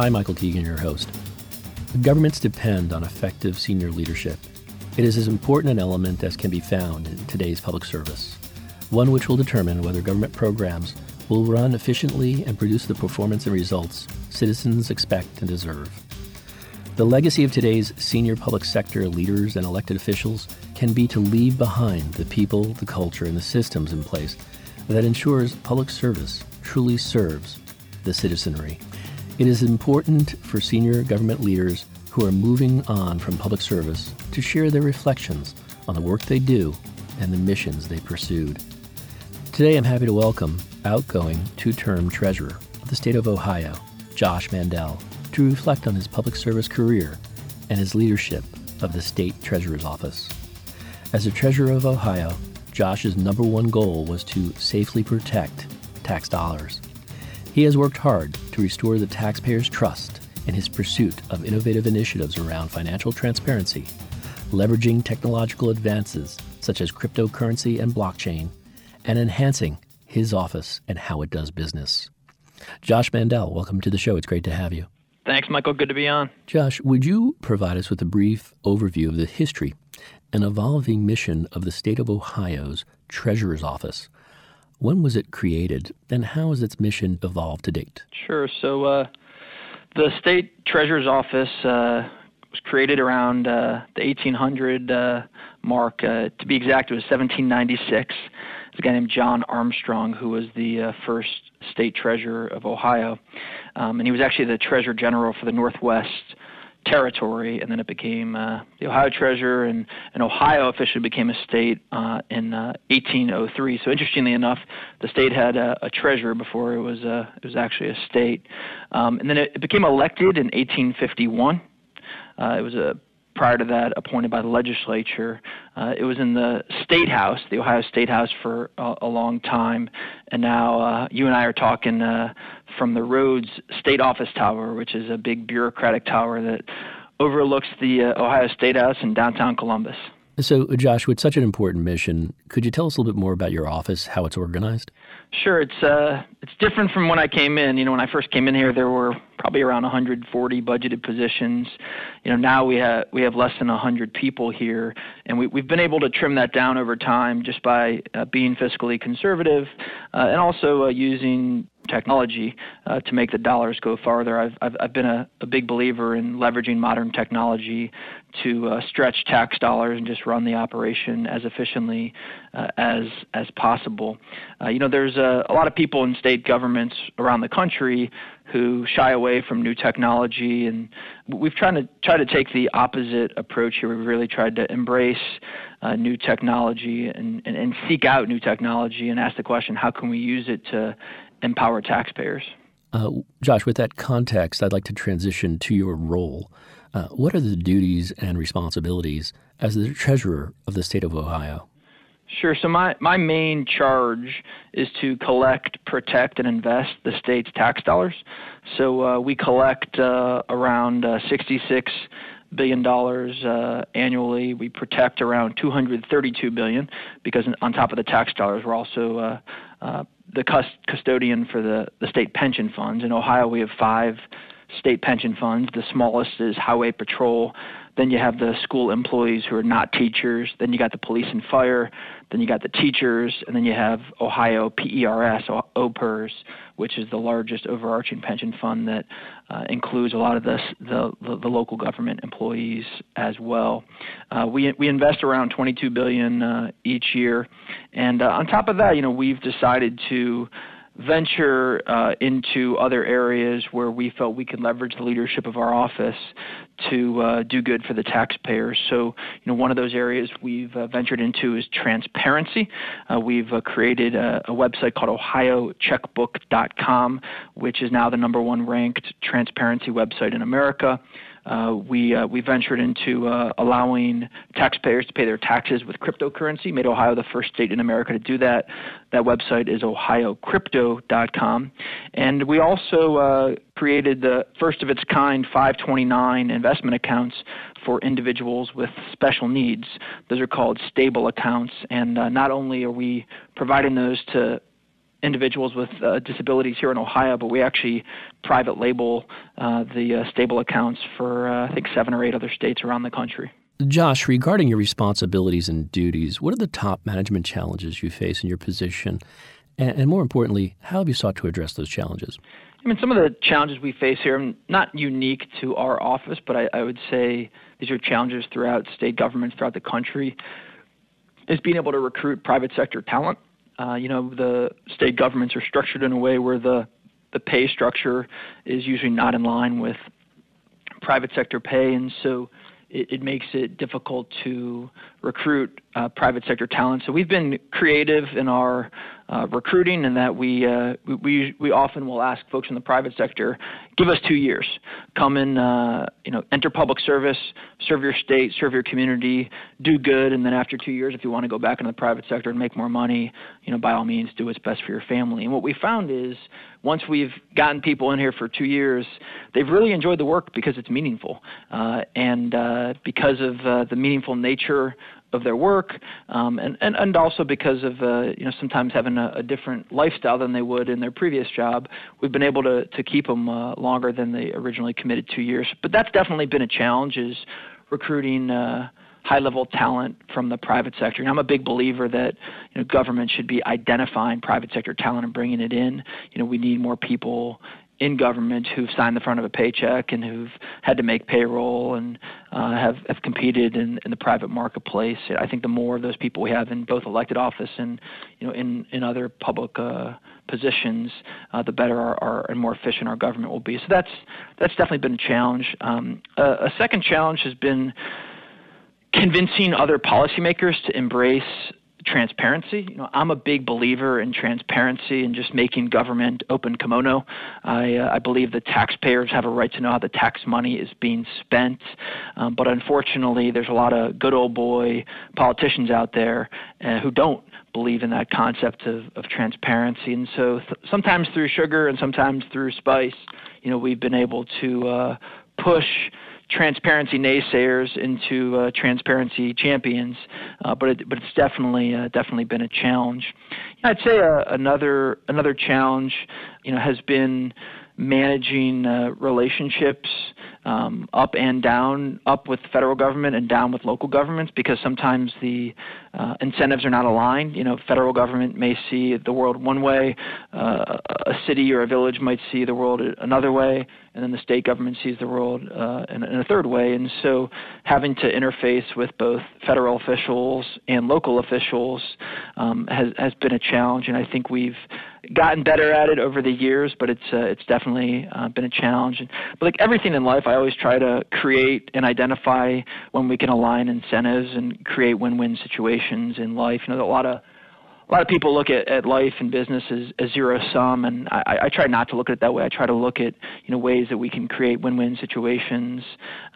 I'm Michael Keegan, your host. Governments depend on effective senior leadership. It is as important an element as can be found in today's public service, one which will determine whether government programs will run efficiently and produce the performance and results citizens expect and deserve. The legacy of today's senior public sector leaders and elected officials can be to leave behind the people, the culture, and the systems in place that ensures public service truly serves the citizenry. It is important for senior government leaders who are moving on from public service to share their reflections on the work they do and the missions they pursued. Today I'm happy to welcome outgoing two term treasurer of the state of Ohio, Josh Mandel, to reflect on his public service career and his leadership of the state treasurer's office. As the treasurer of Ohio, Josh's number one goal was to safely protect tax dollars. He has worked hard to restore the taxpayers' trust in his pursuit of innovative initiatives around financial transparency, leveraging technological advances such as cryptocurrency and blockchain, and enhancing his office and how it does business. Josh Mandel, welcome to the show. It's great to have you. Thanks, Michael. Good to be on. Josh, would you provide us with a brief overview of the history and evolving mission of the state of Ohio's Treasurer's Office? When was it created, and how has its mission evolved to date? Sure. So, uh, the state treasurer's office uh, was created around uh, the 1800 uh, mark. Uh, to be exact, it was 1796. There's a guy named John Armstrong who was the uh, first state treasurer of Ohio, um, and he was actually the treasurer general for the Northwest territory, and then it became uh, the Ohio Treasurer, and, and Ohio officially became a state uh, in uh, 1803. So interestingly enough, the state had a, a treasurer before it was uh, it was actually a state, um, and then it, it became elected in 1851. Uh, it was a prior to that appointed by the legislature. Uh, it was in the state house, the Ohio State House, for a, a long time, and now uh, you and I are talking uh, from the Rhodes State Office Tower, which is a big bureaucratic tower that overlooks the uh, Ohio State House in downtown Columbus. So, Josh, with such an important mission, could you tell us a little bit more about your office, how it's organized? Sure, it's uh, it's different from when I came in. You know, when I first came in here, there were probably around 140 budgeted positions. You know, now we have we have less than 100 people here, and we we've been able to trim that down over time just by uh, being fiscally conservative, uh, and also uh, using technology uh, to make the dollars go farther. I've, I've, I've been a, a, big believer in leveraging modern technology to uh, stretch tax dollars and just run the operation as efficiently uh, as as possible. Uh, you know, there's a, a lot of people in state governments around the country who shy away from new technology, and we've tried to try to take the opposite approach here. We've really tried to embrace uh, new technology and, and, and seek out new technology and ask the question, how can we use it to empower taxpayers. Uh, Josh, with that context, I'd like to transition to your role. Uh, what are the duties and responsibilities as the treasurer of the state of Ohio? Sure. So my, my main charge is to collect, protect, and invest the state's tax dollars. So uh, we collect uh, around uh, 66 billion dollars uh, annually. We protect around 232 billion because on top of the tax dollars, we're also uh, uh, the custodian for the, the state pension funds. In Ohio, we have five state pension funds. The smallest is highway patrol. Then you have the school employees who are not teachers. Then you got the police and fire. Then you got the teachers, and then you have Ohio PERS, OPERS, which is the largest overarching pension fund that uh, includes a lot of the, the, the local government employees as well. Uh, we we invest around 22 billion uh, each year, and uh, on top of that, you know, we've decided to venture uh, into other areas where we felt we could leverage the leadership of our office to uh, do good for the taxpayers. So, you know, one of those areas we've uh, ventured into is transparency. Uh, we've uh, created a, a, website called OhioCheckbook.com, which is now the number one ranked transparency website in America. Uh, we uh, we ventured into uh, allowing taxpayers to pay their taxes with cryptocurrency. Made Ohio the first state in America to do that. That website is ohiocrypto.com, and we also uh, created the first of its kind 529 investment accounts for individuals with special needs. Those are called stable accounts, and uh, not only are we providing those to individuals with uh, disabilities here in Ohio, but we actually private label uh, the uh, stable accounts for uh, I think seven or eight other states around the country. Josh, regarding your responsibilities and duties, what are the top management challenges you face in your position? And, and more importantly, how have you sought to address those challenges? I mean, some of the challenges we face here are not unique to our office, but I, I would say these are challenges throughout state governments throughout the country. Is being able to recruit private sector talent uh, you know, the state governments are structured in a way where the the pay structure is usually not in line with private sector pay, and so it, it makes it difficult to recruit uh, private sector talent. So we've been creative in our uh, recruiting, and that we, uh, we we often will ask folks in the private sector, give us two years, come in, uh, you know, enter public service, serve your state, serve your community, do good, and then after two years, if you want to go back into the private sector and make more money, you know, by all means, do what's best for your family. And what we found is once we've gotten people in here for two years, they've really enjoyed the work because it's meaningful, uh, and uh, because of the meaningful nature of their work, um, and, and and also because of uh, you know sometimes having a, a, different lifestyle than they would in their previous job, we've been able to to keep them uh, longer than they originally committed two years. But that's definitely been a challenge is recruiting. Uh, high level talent from the private sector. And I'm a big believer that you know government should be identifying private sector talent and bringing it in. You know, we need more people in government who've signed the front of a paycheck and who've had to make payroll and uh, have have competed in, in the private marketplace. I think the more of those people we have in both elected office and you know in in other public uh, positions, uh, the better our, our, and more efficient our government will be. So that's that's definitely been a challenge. Um, a, a second challenge has been convincing other policymakers to embrace transparency. You know, I'm a big believer in transparency and just making government open kimono. I, uh, I believe that taxpayers have a right to know how the tax money is being spent. Um, but unfortunately, there's a lot of good old boy politicians out there uh, who don't believe in that concept of, of transparency. And so th- sometimes through sugar and sometimes through spice, you know, we've been able to uh, push transparency naysayers into uh, transparency champions, uh, but it, but it's definitely uh, definitely been a challenge. I'd say uh, another another challenge, you know, has been managing uh, relationships um, up and down, up with federal government and down with local governments, because sometimes the uh, incentives are not aligned. You know, federal government may see the world one way, uh, a city or a village might see the world another way, and then the state government sees the world uh, in, in, a third way. And so, having to interface with both federal officials and local officials um, has has been a challenge, and I think we've gotten better at it over the years, but it's uh, it's definitely uh, been a challenge. But like everything in life, I always try to create and identify when we can align incentives and create win-win situations in life. You know, a lot of a lot of people look at, at life and business as, as zero sum, and I, I try not to look at it that way. I try to look at you know ways that we can create win-win situations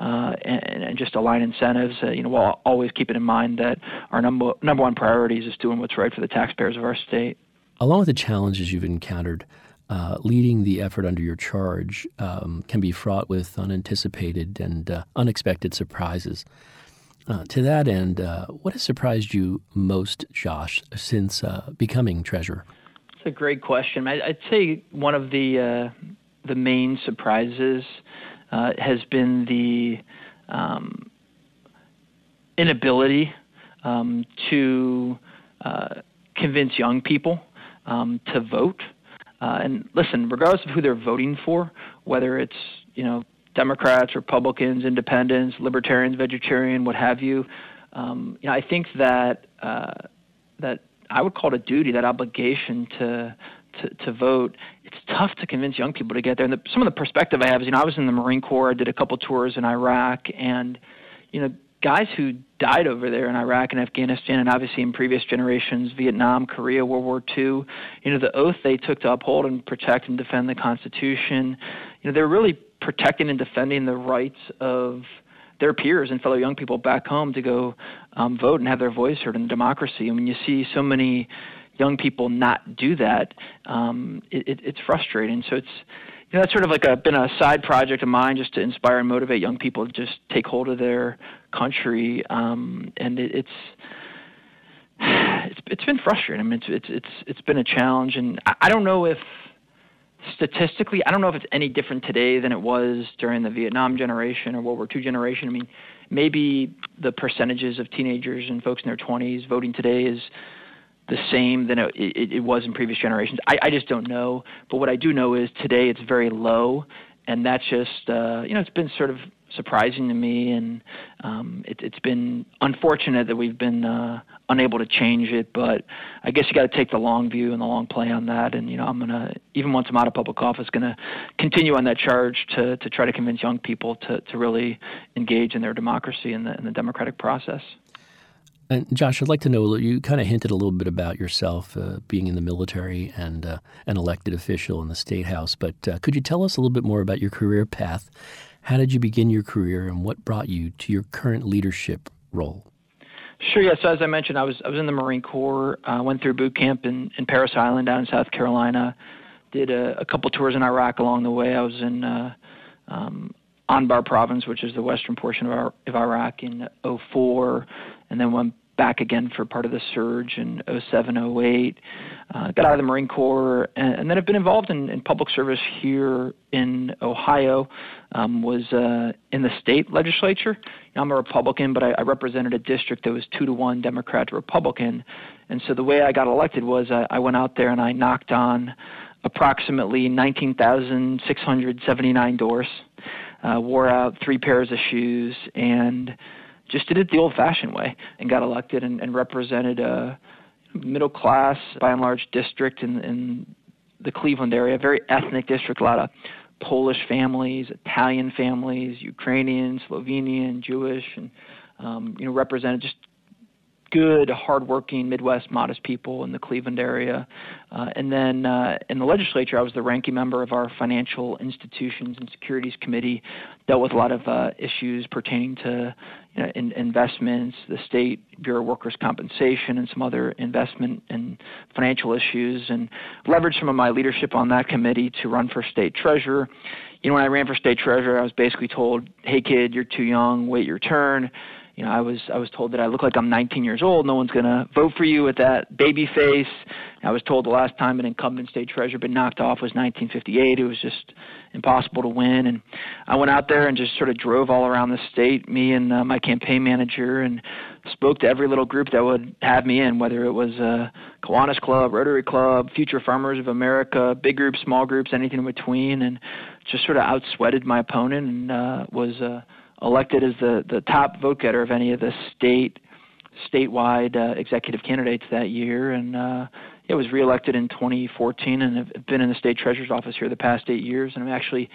uh, and, and just align incentives. Uh, you know, while always keeping in mind that our number number one priority is doing what's right for the taxpayers of our state. Along with the challenges you've encountered, uh, leading the effort under your charge um, can be fraught with unanticipated and uh, unexpected surprises. Uh, to that end, uh, what has surprised you most, Josh, since uh, becoming treasurer? It's a great question. I, would say one of the uh, the main surprises has been the um, inability um, to convince young people um, to vote. Uh, and listen, regardless of who they're voting for, whether it's you know Democrats, Republicans, Independents, Libertarians, Vegetarian, what have you, um, you know, I think that uh, that I would call it a duty, that obligation to to, to vote, it's tough to convince young people to get there. And the, some of the perspective I have is, you know, I was in the Marine Corps, I did a couple tours in Iraq, and you know, guys who died over there in Iraq and Afghanistan, and obviously in previous generations, Vietnam, Korea, World War II, you know, the oath they took to uphold and protect and defend the Constitution, you know, they're really protecting and defending the rights of their peers and fellow young people back home to go um, vote and have their voice heard in democracy. And when you see so many young people not do that, um, it, it, it's frustrating. So it's you know, that's sort of like a been a side project of mine just to inspire and motivate young people to just take hold of their country. Um, and it, it's it's it's been frustrating. I mean, it's it's it's it's been a challenge, and I, I don't know if statistically, I don't know if it's any different today than it was during the Vietnam generation or World War II generation. I mean, maybe the percentages of teenagers and folks in their 20s voting today is the same than it, it, it was in previous generations. I, I just don't know. But what I do know is today it's very low, and that's just uh, you know it's been sort of surprising to me, and um, it, it's been unfortunate that we've been uh, unable to change it. But I guess you got to take the long view and the long play on that. And you know, I'm gonna even once I'm out of public office, gonna continue on that charge to to try to convince young people to to really engage in their democracy and the, in the democratic process. And Josh, I'd like to know you kind of hinted a little bit about yourself uh, being in the military and uh, an elected official in the state house, but uh, could you tell us a little bit more about your career path how did you begin your career, and what brought you to your current leadership role? Sure. Yeah. So as I mentioned, I was I was in the Marine Corps. I went through boot camp in, in Parris Island down in South Carolina. Did a, a couple tours in Iraq along the way. I was in uh, um, Anbar province, which is the western portion of, our, of Iraq, in 04, and then went back again for part of the surge in 07, 08. Uh, got out of the Marine Corps, and, and then have been involved in, in public service here in Ohio. Um, was uh, in the state legislature. Know, I'm a Republican, but I, I represented a district that was two to one Democrat to Republican. And so the way I got elected was I, I went out there and I knocked on approximately 19,679 doors, uh, wore out three pairs of shoes, and just did it the old-fashioned way and got elected and, and represented a middle class, by and large, district in, in the Cleveland area, a very ethnic district, a lot of Polish families, Italian families, Ukrainian, Slovenian, Jewish, and um, you know represented just good, hardworking Midwest, modest people in the Cleveland area. Uh, and then uh, in the legislature, I was the ranking member of our Financial Institutions and Securities Committee, dealt with a lot of uh, issues pertaining to you know, in, investments, the State Bureau of Workers' Compensation, and some other investment and financial issues, and leveraged some of my leadership on that committee to run for state treasurer. You know, when I ran for state treasurer, I was basically told, "Hey, kid, you're too young. Wait your turn." You know, I was I was told that I look like I'm 19 years old. No one's gonna vote for you with that baby face. I was told the last time an incumbent state treasurer been knocked off was 1958. It was just impossible to win. And I went out there and just sort of drove all around the state, me and uh, my campaign manager, and spoke to every little group that would have me in, whether it was uh, Kiwanis Club, Rotary Club, Future Farmers of America, big groups, small groups, anything in between, and just sort of outsweated my opponent and uh, was. Uh, elected as the, the top vote getter of any of the state statewide uh, executive candidates that year, and uh, yeah, was reelected in 2014, and have been in the state treasurer's office here the past eight years, and I'm actually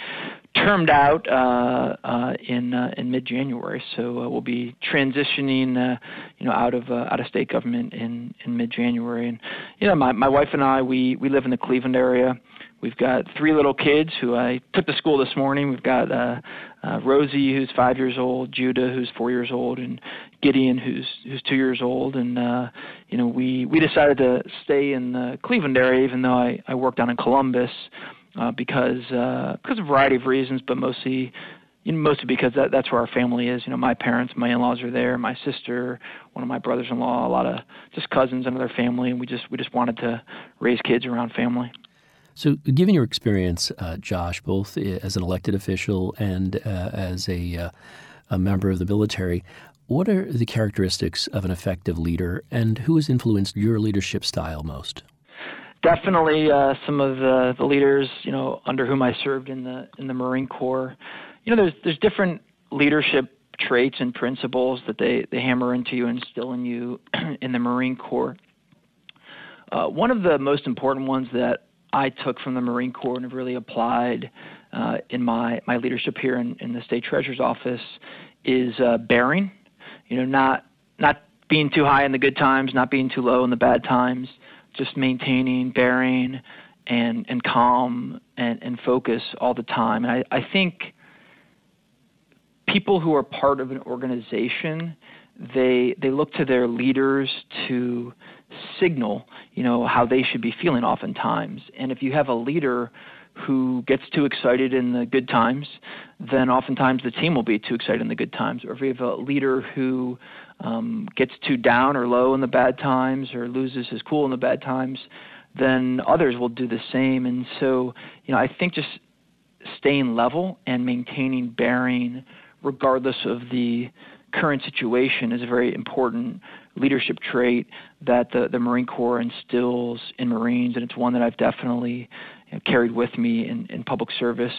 termed out uh, uh, in uh, in mid-January. So uh, we'll be transitioning, you know, out of out of state government in in mid-January, and you know, my my wife and I we we live in the Cleveland area. We've got three little kids who I took to school this morning. We've got uh, uh, Rosie, who's five years old, Judah, who's four years old, and Gideon, who's who's two years old. And uh, you know, we we decided to stay in the Cleveland area, even though I I worked down in Columbus, uh, because uh, because of a variety of reasons, but mostly. You know, mostly because that, that's where our family is. You know, my parents, my in-laws are there. My sister, one of my brothers-in-law, a lot of just cousins and other family, and we just we just wanted to raise kids around family. So, given your experience, uh, Josh, both as an elected official and uh, as a, uh, a member of the military, what are the characteristics of an effective leader, and who has influenced your leadership style most? Definitely, uh, some of the, the leaders, you know, under whom I served in the in the Marine Corps. You know, there's there's different leadership traits and principles that they they hammer into you, and instill in you in the Marine Corps. Uh, one of the most important ones that I took from the Marine Corps and have really applied uh, in my, my leadership here in, in the state treasurer's office is uh, bearing. You know, not not being too high in the good times, not being too low in the bad times, just maintaining bearing and and calm and, and focus all the time. And I, I think people who are part of an organization they they look to their leaders to signal, you know, how they should be feeling oftentimes. And if you have a leader who gets too excited in the good times, then oftentimes the team will be too excited in the good times. Or if you have a leader who um, gets too down or low in the bad times or loses his cool in the bad times, then others will do the same. And so, you know, I think just staying level and maintaining bearing regardless of the current situation is very important leadership trait that the, the Marine Corps instills in Marines, and it's one that I've definitely you know, carried with me in, in public service.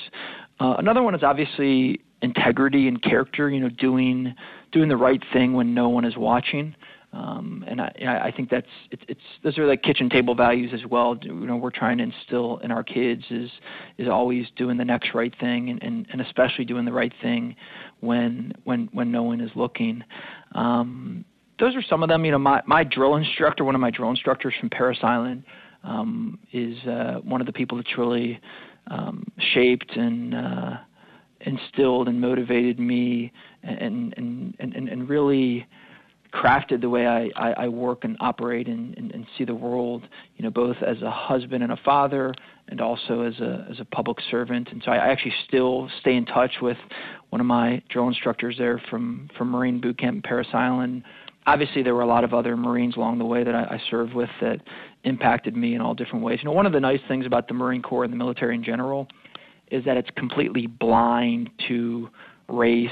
Uh, another one is obviously integrity and character. You know, doing doing the right thing when no one is watching. Um, and I, I think that's it's, it's those are like kitchen table values as well. You know, we're trying to instill in our kids is is always doing the next right thing, and, and, and especially doing the right thing when when when no one is looking. Um, those are some of them. You know, my my drill instructor, one of my drill instructors from Parris Island, um, is uh, one of the people that's really um, shaped and uh, instilled and motivated me, and and and and really crafted the way I, I, I work and operate and, and, and, see the world, you know, both as a husband and a father and also as a, as a public servant. And so I actually still stay in touch with one of my drill instructors there from, from Marine Boot Camp in Parris Island. Obviously, there were a lot of other Marines along the way that I, I served with that impacted me in all different ways. You know, one of the nice things about the Marine Corps and the military in general is that it's completely blind to race,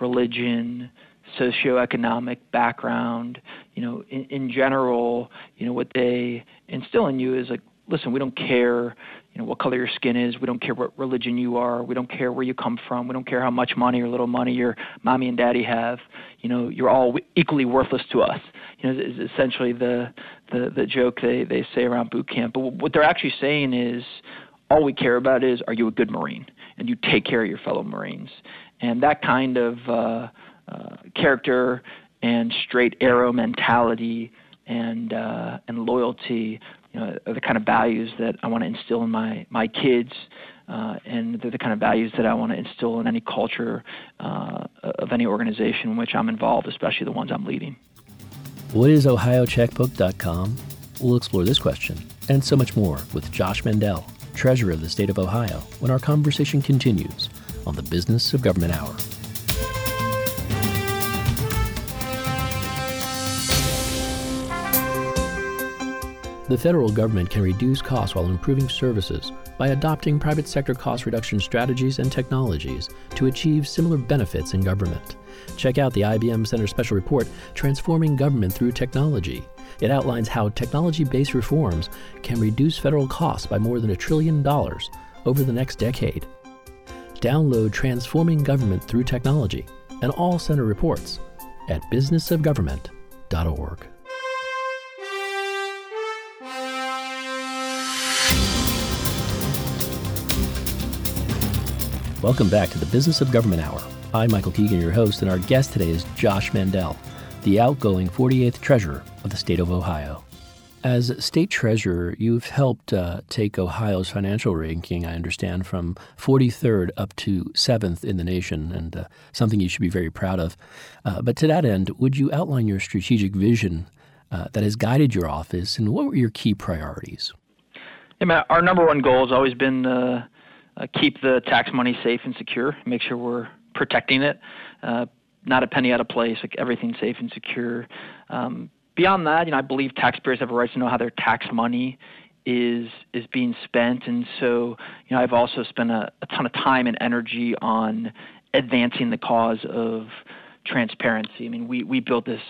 religion, socioeconomic background, you know, in, in general, you know, what they instill in you is like, listen, we don't care, you know, what color your skin is. We don't care what religion you are. We don't care where you come from. We don't care how much money or little money your mommy and daddy have. You know, you're all equally worthless to us. You know, is essentially the the the joke they they say around boot camp. But what they're actually saying is, all we care about is, are you a good Marine, and you take care of your fellow Marines. And that kind of uh, uh, character and straight arrow mentality and uh, and loyalty you know, the kind of values that I want to instill in my my kids, uh, and they're the kind of values that I want to instill in any culture uh, of any organization in which I'm involved, especially the ones I'm leading. What is OhioCheckbook.com? We'll explore this question and so much more with Josh Mandel, Treasurer of the State of Ohio, when our conversation continues on the Business of Government Hour. The federal government can reduce costs while improving services by adopting private sector cost reduction strategies and technologies to achieve similar benefits in government. Check out the IBM Center Special Report, Transforming Government Through Technology. It outlines how technology based reforms can reduce federal costs by more than a trillion dollars over the next decade. Download Transforming Government Through Technology and all center reports at businessofgovernment.org. Welcome back to the Business of Government Hour. I'm Michael Keegan, your host, and our guest today is Josh Mandel, the outgoing 48th Treasurer of the state of Ohio. As state treasurer, you've helped uh, take Ohio's financial ranking, I understand, from 43rd up to 7th in the nation, and uh, something you should be very proud of. Uh, but to that end, would you outline your strategic vision uh, that has guided your office, and what were your key priorities? Man, our number one goal has always been uh, keep the tax money safe and secure, make sure we're protecting it, uh, not a penny out of place, like everything safe and secure. Um, beyond that, you know, I believe taxpayers have a right to know how their tax money is is being spent. And so, you know, I've also spent a, a ton of time and energy on advancing the cause of transparency. I mean, we we built this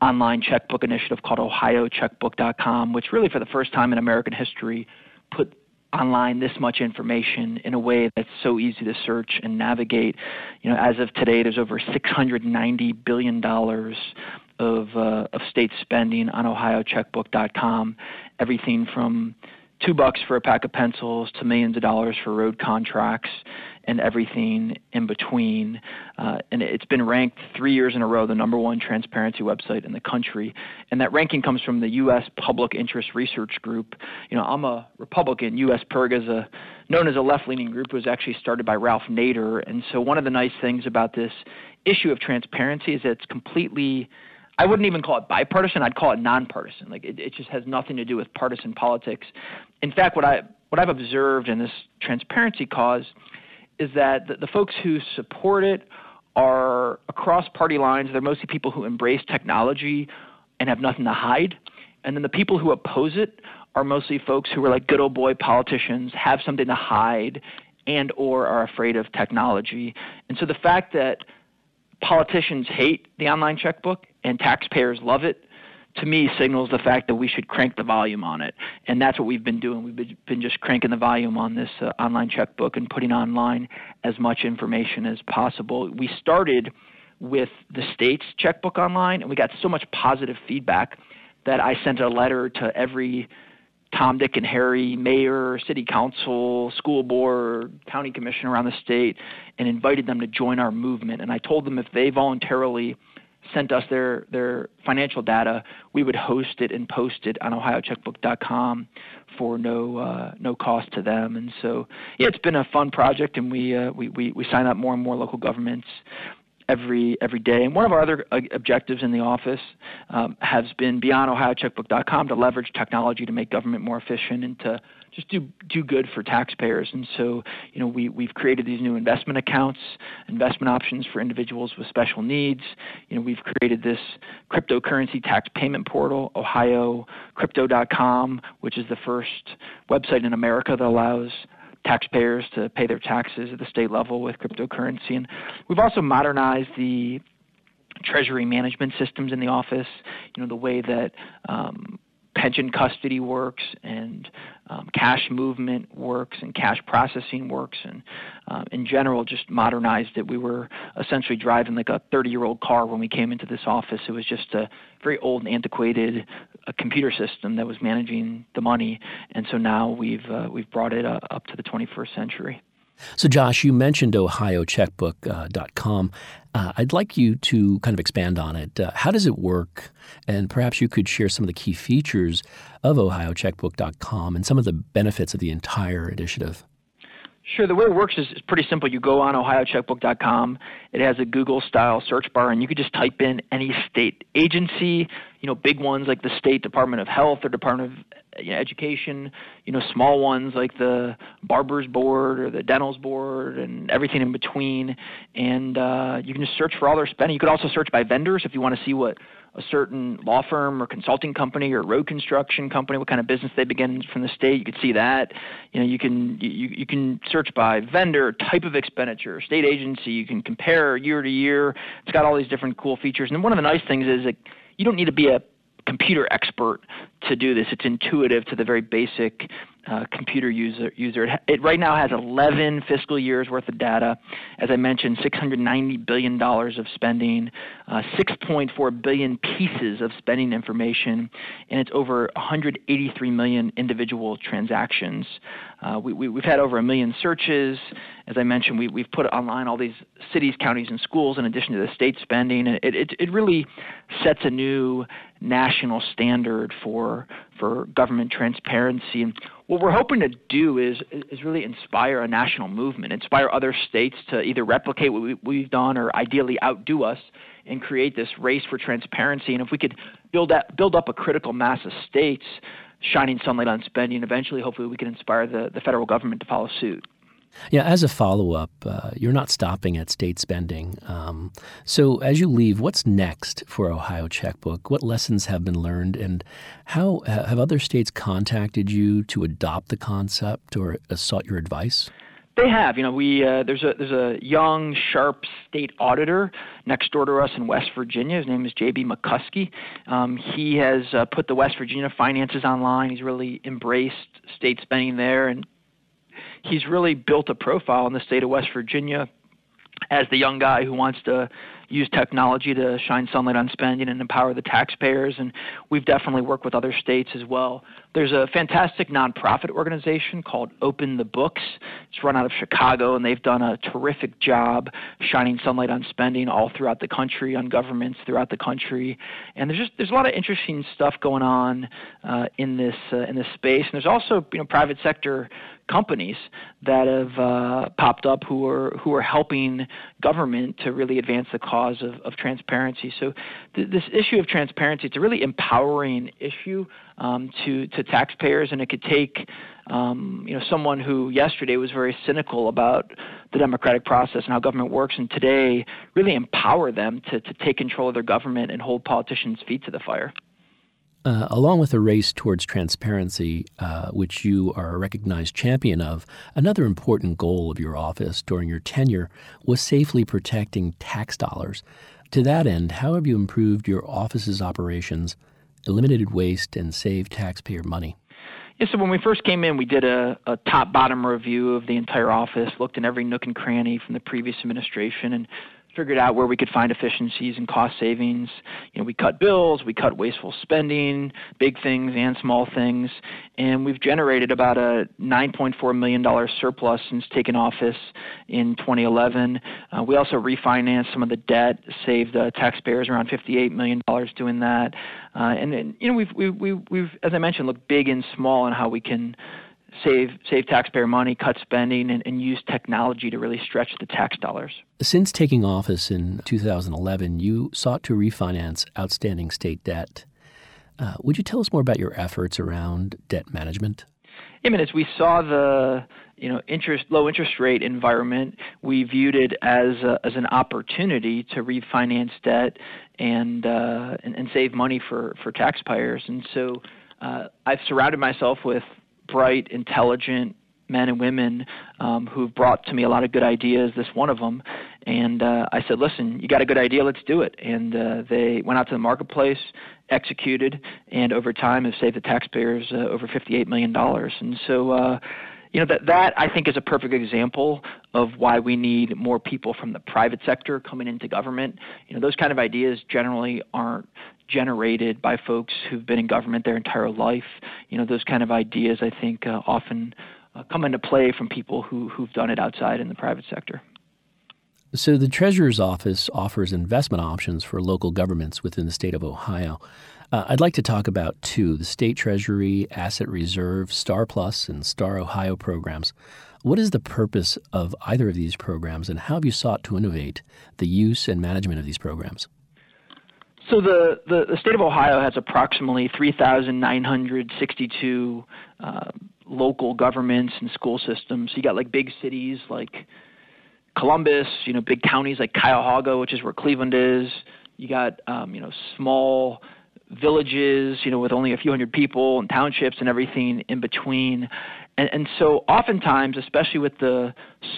online checkbook initiative called OhioCheckbook.com, which really, for the first time in American history, put online this much information in a way that's so easy to search and navigate. You know, as of today, there's over 690 billion dollars of uh, of state spending on OhioCheckbook.com. Everything from two bucks for a pack of pencils to millions of dollars for road contracts and everything in between. Uh, and it's been ranked three years in a row the number one transparency website in the country. And that ranking comes from the U.S. Public Interest Research Group. You know, I'm a Republican. U.S. PIRG is a known as a left-leaning group. It was actually started by Ralph Nader. And so one of the nice things about this issue of transparency is that it's completely I wouldn't even call it bipartisan. I'd call it nonpartisan. Like it, it just has nothing to do with partisan politics. In fact, what I what I've observed in this transparency cause is that the, the folks who support it are across party lines. They're mostly people who embrace technology and have nothing to hide. And then the people who oppose it are mostly folks who are like good old boy politicians, have something to hide, and or are afraid of technology. And so the fact that politicians hate the online checkbook and taxpayers love it to me signals the fact that we should crank the volume on it. And that's what we've been doing. We've been, just cranking the volume on this uh, online checkbook and putting online as much information as possible. We started with the state's checkbook online, and we got so much positive feedback that I sent a letter to every Tom, Dick, and Harry, mayor, city council, school board, county commission around the state, and invited them to join our movement. And I told them if they voluntarily – sent us their their financial data, we would host it and post it on OhioCheckbook.com for no uh, no cost to them. And so, yeah, it's been a fun project, and we uh, we, we we sign up more and more local governments every every day. And one of our other uh, objectives in the office um, has been beyond OhioCheckbook.com to leverage technology to make government more efficient and to just do do good for taxpayers. And so, you know, we we've created these new investment accounts, investment options for individuals with special needs. You know, we've created this cryptocurrency tax payment portal, OhioCrypto.com, which is the first website in America that allows taxpayers to pay their taxes at the state level with cryptocurrency. And we've also modernized the treasury management systems in the office. You know, the way that um, pension custody works and um, cash movement works and cash processing works and um, in general just modernized it. We were essentially driving like a 30 year old car when we came into this office. It was just a very old and antiquated uh, computer system that was managing the money, and so now we've uh, we've brought it uh, up to the 21st century. So, Josh, you mentioned OhioCheckbook.com. Uh, I'd like you to kind of expand on it. Uh, how does it work? And perhaps you could share some of the key features of OhioCheckbook.com and some of the benefits of the entire initiative. Sure. The way it works is, is pretty simple. You go on OhioCheckbook.com. It has a Google-style search bar, and you could just type in any state agency. You know, big ones like the State Department of Health or Department of you know, Education. You know, small ones like the Barbers Board or the Dentals Board, and everything in between. And uh, you can just search for all their spending. You could also search by vendors if you want to see what a certain law firm or consulting company or road construction company, what kind of business they begin from the state. You could see that. You know, you can you, you can search by vendor, type of expenditure, state agency. You can compare year to year. It's got all these different cool features. And one of the nice things is that you don't need to be a computer expert to do this. It's intuitive to the very basic uh, computer user. user. It, it, right now has 11 fiscal years worth of data. As I mentioned, 690 billion dollars of spending, uh, 6.4 billion pieces of spending information, and it's over 183 million individual transactions. Uh, we, have we, had over a million searches. As I mentioned, we, have put online all these cities, counties, and schools in addition to the state spending. And it, it, it really sets a new national standard for for government transparency. And what we're hoping to do is is really inspire a national movement, inspire other states to either replicate what we, we've done or ideally outdo us and create this race for transparency. And if we could build that, build up a critical mass of states shining sunlight on spending, eventually, hopefully, we can inspire the, the federal government to follow suit. Yeah, as a follow up, uh, you're not stopping at state spending. Um, so, as you leave, what's next for Ohio Checkbook? What lessons have been learned, and how have other states contacted you to adopt the concept or sought your advice? They have. You know, we uh, there's a there's a young, sharp state auditor next door to us in West Virginia. His name is J.B. McCuskey. Um, he has uh, put the West Virginia finances online. He's really embraced state spending there, and he's really built a profile in the state of West Virginia as the young guy who wants to use technology to shine sunlight on spending and empower the taxpayers. And we've definitely worked with other states as well. There's a fantastic nonprofit organization called Open the Books. It's run out of Chicago, and they've done a terrific job shining sunlight on spending all throughout the country, on governments throughout the country. And there's just there's a lot of interesting stuff going on uh, in this uh, in this space. And there's also you know private sector companies that have uh, popped up who are who are helping government to really advance the cause of, of transparency. So th- this issue of transparency it's a really empowering issue um, to to taxpayers, and it could take um, you know someone who yesterday was very cynical about the democratic process and how government works, and today really empower them to to take control of their government and hold politicians' feet to the fire. Uh, along with a race towards transparency, uh, which you are a recognized champion of, another important goal of your office during your tenure was safely protecting tax dollars. To that end, how have you improved your office's operations, eliminated waste, and saved taxpayer money? Yeah, so when we first came in, we did a, a top bottom review of the entire office, looked in every nook and cranny from the previous administration, and figured out where we could find efficiencies and cost savings. You know, we cut bills, we cut wasteful spending, big things and small things, and we've generated about a 9.4 million dollar surplus since taking office in 2011. Uh, we also refinanced some of the debt, saved uh, taxpayers around 58 million dollars doing that. Uh, and, and you know, we've, we've we've as I mentioned, looked big and small on how we can save save taxpayer money, cut spending, and, and, use technology to really stretch the tax dollars. Since taking office in 2011, you sought to refinance outstanding state debt. Uh, would you tell us more about your efforts around debt management? I mean, as we saw the you know interest low interest rate environment, we viewed it as a, as an opportunity to refinance debt and uh, and, and save money for for taxpayers. And so uh, I've surrounded myself with bright, intelligent men and women um, who've brought to me a lot of good ideas. This one of them, and uh, I said, "Listen, you got a good idea. Let's do it." And uh, they went out to the marketplace, executed, and over time have saved the taxpayers uh, over 58 million dollars. And so. You know that that I think is a perfect example of why we need more people from the private sector coming into government. You know those kind of ideas generally aren't generated by folks who've been in government their entire life. You know, those kind of ideas I think uh, often uh, come into play from people who who've done it outside in the private sector. So the Treasurer's Office offers investment options for local governments within the state of Ohio. Uh, I'd like to talk about two the State Treasury Asset Reserve Star Plus and Star Ohio programs. What is the purpose of either of these programs, and how have you sought to innovate the use and management of these programs? So the, the, the, state of Ohio has approximately 3,962 uh, local governments and school systems. So you got like big cities like Columbus, you know, big counties like Cuyahoga, which is where Cleveland is. You got um, you know small villages, you know, with only a few hundred people and townships and everything in between. And, and so, oftentimes, especially with the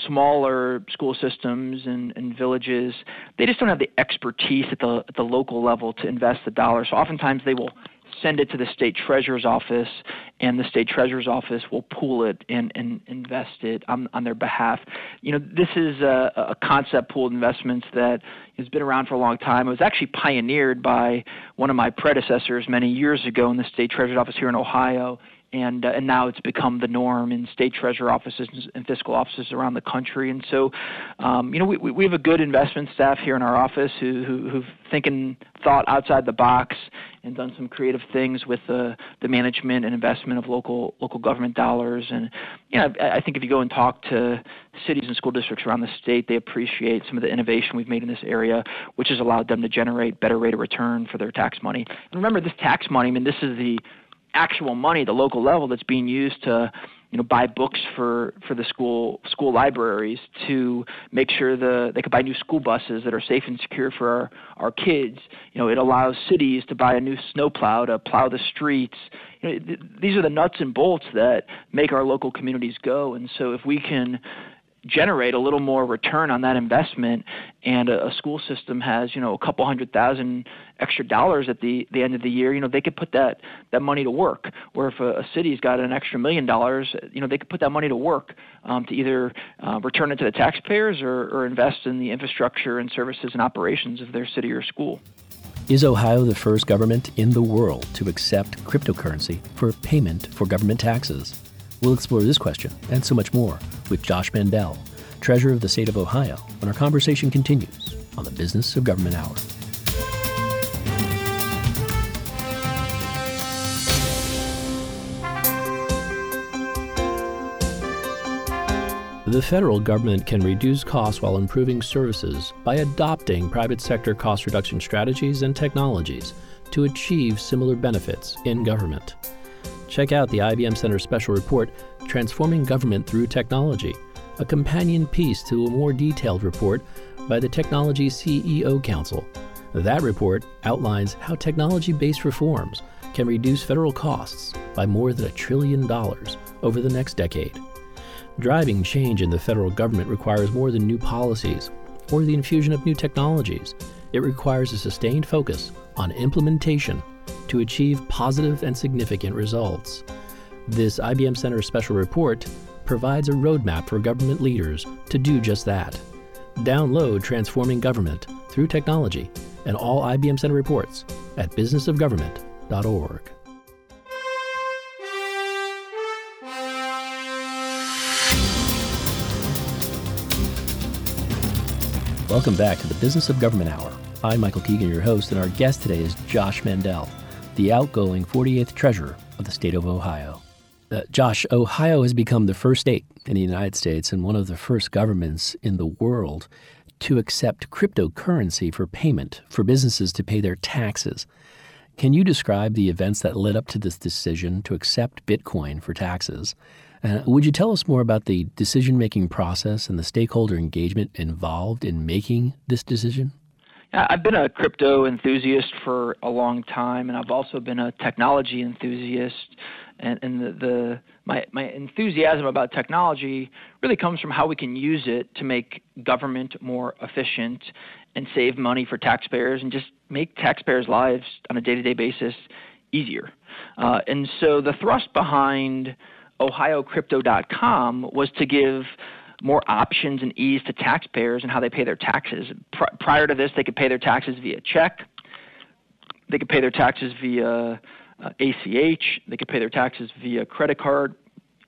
smaller school systems and, and villages, they just don't have the expertise at the, at the local level to invest the dollars. So, oftentimes, they will send it to the state treasurer's office, and the state treasurer's office will pool it and, and invest it on, on their behalf. You know, this is a, a concept pooled investments that has been around for a long time. It was actually pioneered by one of my predecessors many years ago in the state treasurer's office here in Ohio and uh, and now it's become the norm in state treasurer offices and fiscal offices around the country. And so, um, you know, we we have a good investment staff here in our office who, who who've thinking thought outside the box and done some creative things with the the management and investment of local local government dollars. And you know, I, I think if you go and talk to cities and school districts around the state, they appreciate some of the innovation we've made in this area, which has allowed them to generate better rate of return for their tax money. And remember, this tax money, I mean, this is the actual money the local level that's being used to you know buy books for for the school school libraries to make sure the they could buy new school buses that are safe and secure for our, our kids. You know it allows cities to buy a new snowplow to plow the streets. You know, th- these are the nuts and bolts that make our local communities go. And so if we can generate a little more return on that investment and a, a, school system has you know a couple hundred thousand extra dollars at the the end of the year you know they could put that that money to work or if a, a city's got an extra million dollars you know they could put that money to work um, to either uh, return it to the taxpayers or, or invest in the infrastructure and services and operations of their city or school is Ohio the first government in the world to accept cryptocurrency for payment for government taxes? We'll explore this question and so much more with Josh Mandel, Treasurer of the State of Ohio, when our conversation continues on the Business of Government Hour. The federal government can reduce costs while improving services by adopting private sector cost reduction strategies and technologies to achieve similar benefits in government. Check out the IBM Center special report, Transforming Government Through Technology, a companion piece to a more detailed report by the Technology CEO Council. That report outlines how technology based reforms can reduce federal costs by more than a trillion dollars over the next decade. Driving change in the federal government requires more than new policies or the infusion of new technologies. It requires a sustained focus on implementation to achieve positive and significant results. This IBM Center special report provides a roadmap for government leaders to do just that. Download Transforming Government through Technology and all IBM Center reports at businessofgovernment.org. Welcome back to the Business of Government Hour. I'm Michael Keegan, your host, and our guest today is Josh Mandel the outgoing 48th treasurer of the state of Ohio. Uh, Josh, Ohio has become the first state in the United States and one of the first governments in the world to accept cryptocurrency for payment for businesses to pay their taxes. Can you describe the events that led up to this decision to accept Bitcoin for taxes? Uh, would you tell us more about the decision making process and the stakeholder engagement involved in making this decision? I've been a crypto enthusiast for a long time, and I've also been a technology enthusiast. And, and the, the my my enthusiasm about technology really comes from how we can use it to make government more efficient and save money for taxpayers and just make taxpayers' lives on a day-to-day basis easier. Uh, and so the thrust behind OhioCrypto.com was to give more options and ease to taxpayers and how they pay their taxes. Pr- prior to this, they could pay their taxes via check. They could pay their taxes via uh, ACH. They could pay their taxes via credit card.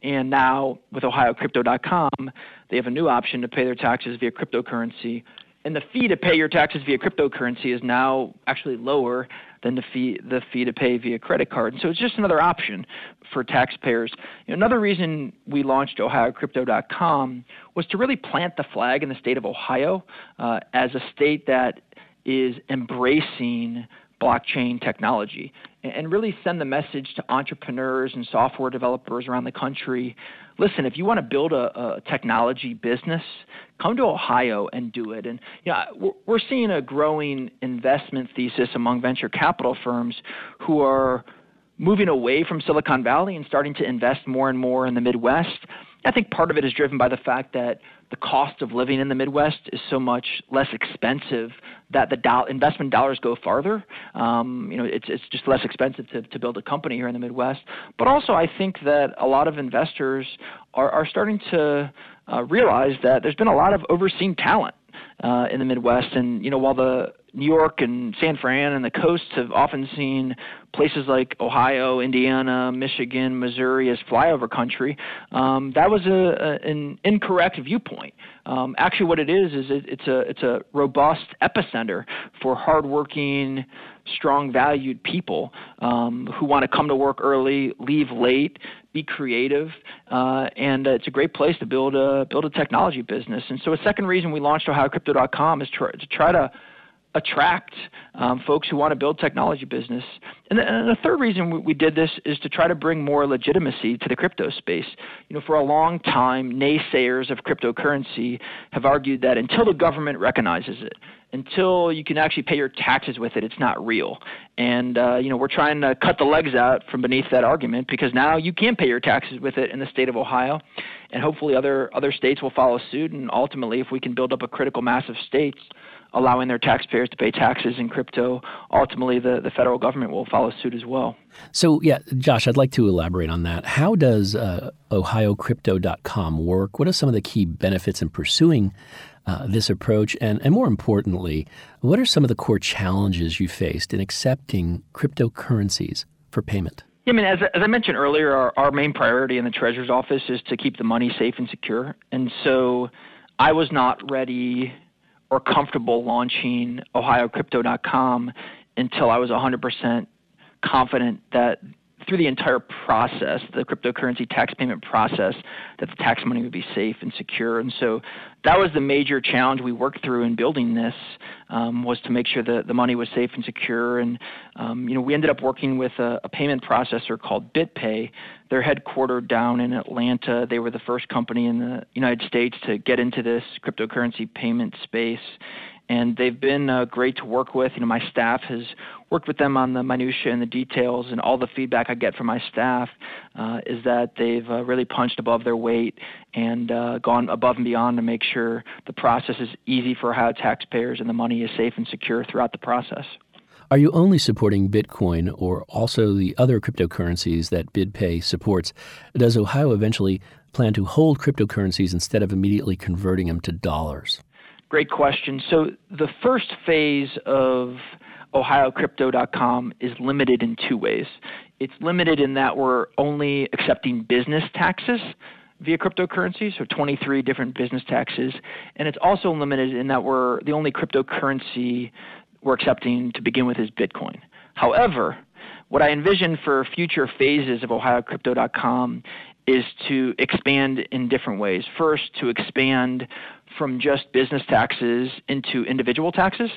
And now with OhioCrypto.com, they have a new option to pay their taxes via cryptocurrency. And the fee to pay your taxes via cryptocurrency is now actually lower than the fee the fee to pay via credit card. And so it's just another option for taxpayers. You know, another reason we launched OhioCrypto.com was to really plant the flag in the state of Ohio uh, as a state that is embracing blockchain technology and really send the message to entrepreneurs and software developers around the country listen if you want to build a, a technology business come to ohio and do it and you know, we're seeing a growing investment thesis among venture capital firms who are moving away from Silicon Valley and starting to invest more and more in the Midwest. I think part of it is driven by the fact that the cost of living in the Midwest is so much less expensive that the do- investment dollars go farther. Um, you know, it's it's just less expensive to, to build a company here in the Midwest. But also, I think that a lot of investors are are starting to uh, realize that there's been a lot of overseen talent uh, in the Midwest, and you know, while the New York and San Fran and the coasts have often seen places like Ohio, Indiana, Michigan, Missouri as flyover country. Um, that was a, a, an incorrect viewpoint. Um, actually, what it is is it, it's a it's a robust epicenter for hardworking, strong valued people um, who want to come to work early, leave late, be creative, uh, and uh, it's a great place to build a build a technology business. And so, a second reason we launched OhioCrypto.com is to try to attract um, folks who want to build technology business. And the, and the third reason we, did this is to try to bring more legitimacy to the crypto space. You know, for a long time, naysayers of cryptocurrency have argued that until the government recognizes it, until you can actually pay your taxes with it, it's not real. And uh, you know, we're trying to cut the legs out from beneath that argument because now you can pay your taxes with it in the state of Ohio, and hopefully other other states will follow suit. And ultimately, if we can build up a critical mass of states allowing their taxpayers to pay taxes in crypto, ultimately the, the federal government will follow suit as well. So, yeah, Josh, I'd like to elaborate on that. How does uh, OhioCrypto.com work? What are some of the key benefits in pursuing uh, this approach? And, and more importantly, what are some of the core challenges you faced in accepting cryptocurrencies for payment? Yeah, I mean, as, as I mentioned earlier, our, our main priority in the Treasurer's office is to keep the money safe and secure. And so I was not ready or comfortable launching OhioCrypto.com until I was 100% confident that through the entire process, the cryptocurrency tax payment process, that the tax money would be safe and secure. And so that was the major challenge we worked through in building this um, was to make sure that the money was safe and secure. And um, you know, we ended up working with a, a payment processor called BitPay. They're headquartered down in Atlanta. They were the first company in the United States to get into this cryptocurrency payment space and they've been uh, great to work with. You know, my staff has worked with them on the minutia and the details, and all the feedback I get from my staff uh, is that they've uh, really punched above their weight and uh, gone above and beyond to make sure the process is easy for Ohio taxpayers and the money is safe and secure throughout the process. Are you only supporting Bitcoin or also the other cryptocurrencies that BitPay supports? Does Ohio eventually plan to hold cryptocurrencies instead of immediately converting them to dollars? Great question. So the first phase of OhioCrypto.com is limited in two ways. It's limited in that we're only accepting business taxes via cryptocurrency, so 23 different business taxes. And it's also limited in that we're the only cryptocurrency we're accepting to begin with is Bitcoin. However, what I envision for future phases of OhioCrypto.com is to expand in different ways. First, to expand from just business taxes into individual taxes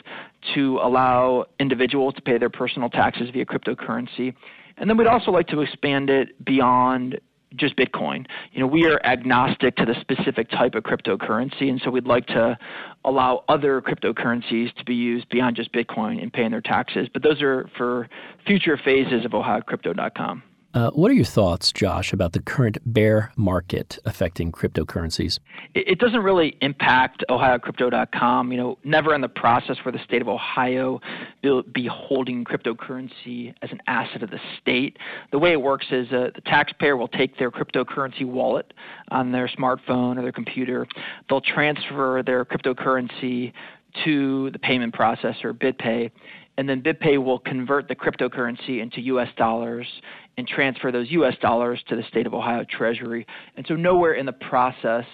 to allow individuals to pay their personal taxes via cryptocurrency. And then we'd also like to expand it beyond just Bitcoin. You know, we are agnostic to the specific type of cryptocurrency, and so we'd like to allow other cryptocurrencies to be used beyond just Bitcoin in paying their taxes. But those are for future phases of OhioCrypto.com. Uh, what are your thoughts, Josh, about the current bear market affecting cryptocurrencies? It, doesn't really impact OhioCrypto.com. You know, never in the process for the state of Ohio be holding cryptocurrency as an asset of the state. The way it works is uh, the taxpayer will take their cryptocurrency wallet on their smartphone or their computer. They'll transfer their cryptocurrency to the payment processor, BitPay, and then BitPay will convert the cryptocurrency into US dollars and transfer those US dollars to the state of Ohio Treasury. And so, nowhere in the process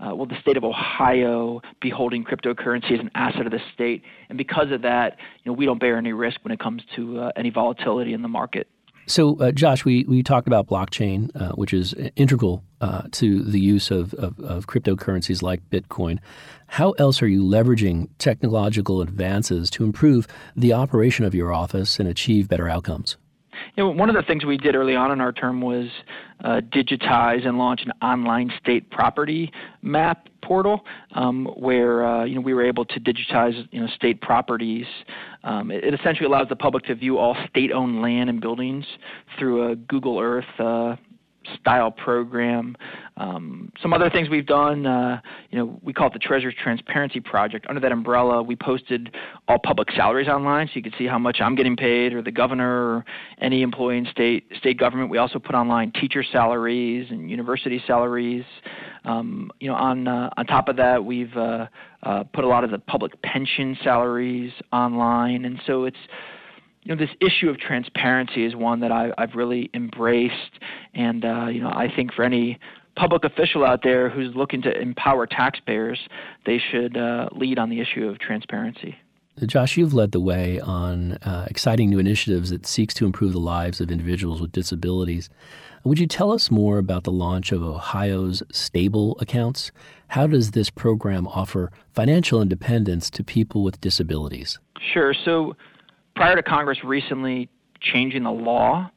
uh, will the state of Ohio be holding cryptocurrency as an asset of the state. And because of that, you know, we don't bear any risk when it comes to uh, any volatility in the market. So, uh, Josh, we, we talked about blockchain, uh, which is integral uh, to the use of, of, of, cryptocurrencies like Bitcoin. How else are you leveraging technological advances to improve the operation of your office and achieve better outcomes? You know, one of the things we did early on in our term was uh, digitize and launch an online state property map portal, um, where uh, you know we were able to digitize you know state properties. Um, it, it, essentially allows the public to view all state-owned land and buildings through a Google Earth uh, style program. Um, some other things we've done, uh, you know, we call it the Treasurer's Transparency Project. Under that umbrella, we posted all public salaries online, so you can see how much I'm getting paid, or the governor, or any employee in state state government. We also put online teacher salaries and university salaries. Um, you know, on uh, on top of that, we've uh, uh put a lot of the public pension salaries online, and so it's you know, this issue of transparency is one that I, have really embraced, and uh, you know, I think for any public official out there who's looking to empower taxpayers, they should uh, lead on the issue of transparency. Josh, you've led the way on uh, exciting new initiatives that seeks to improve the lives of individuals with disabilities. Would you tell us more about the launch of Ohio's Stable accounts? How does this program offer financial independence to people with disabilities? Sure. So prior to Congress recently changing the law,